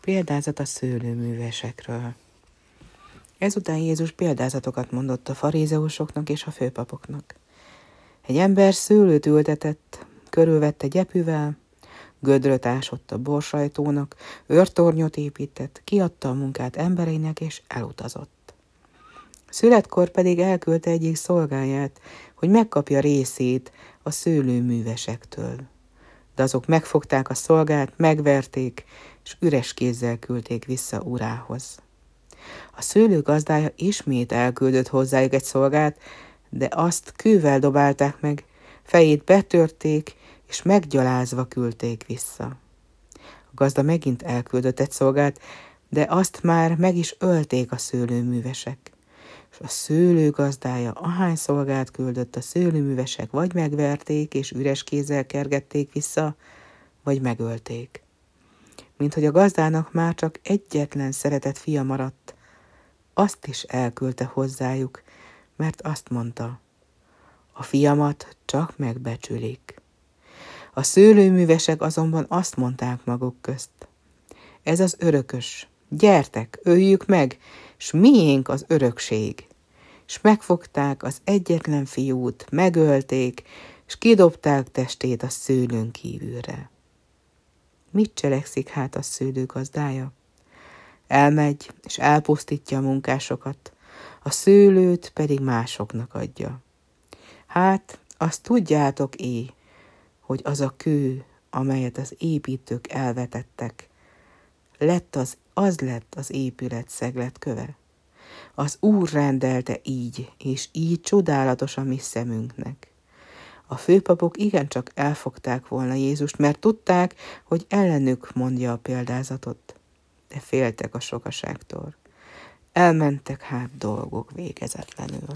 Példázat a szőlőművesekről. Ezután Jézus példázatokat mondott a farézeusoknak és a főpapoknak. Egy ember szőlőt ültetett, körülvette gyepüvel, gödröt ásott a borsajtónak, őrtornyot épített, kiadta a munkát embereinek és elutazott. Születkor pedig elküldte egyik szolgáját, hogy megkapja részét a szőlőművesektől. De azok megfogták a szolgát, megverték, és üres kézzel küldték vissza urához. A szőlő gazdája ismét elküldött hozzájuk egy szolgát, de azt kővel dobálták meg, fejét betörték, és meggyalázva küldték vissza. A gazda megint elküldött egy szolgát, de azt már meg is ölték a szőlőművesek. És a szőlő gazdája ahány szolgát küldött, a szőlőművesek vagy megverték, és üres kézzel kergették vissza, vagy megölték mint hogy a gazdának már csak egyetlen szeretett fia maradt, azt is elküldte hozzájuk, mert azt mondta, a fiamat csak megbecsülik. A szőlőművesek azonban azt mondták maguk közt, ez az örökös, gyertek, öljük meg, s miénk az örökség. És megfogták az egyetlen fiút, megölték, és kidobták testét a szőlőn kívülre. Mit cselekszik hát a szőlő gazdája? Elmegy, és elpusztítja a munkásokat, a szőlőt pedig másoknak adja. Hát, azt tudjátok é, hogy az a kő, amelyet az építők elvetettek, lett az, az lett az épület szeglet köve. Az Úr rendelte így, és így csodálatos a mi szemünknek. A főpapok igencsak elfogták volna Jézust, mert tudták, hogy ellenük mondja a példázatot, de féltek a sokaságtól. Elmentek hát dolgok végezetlenül.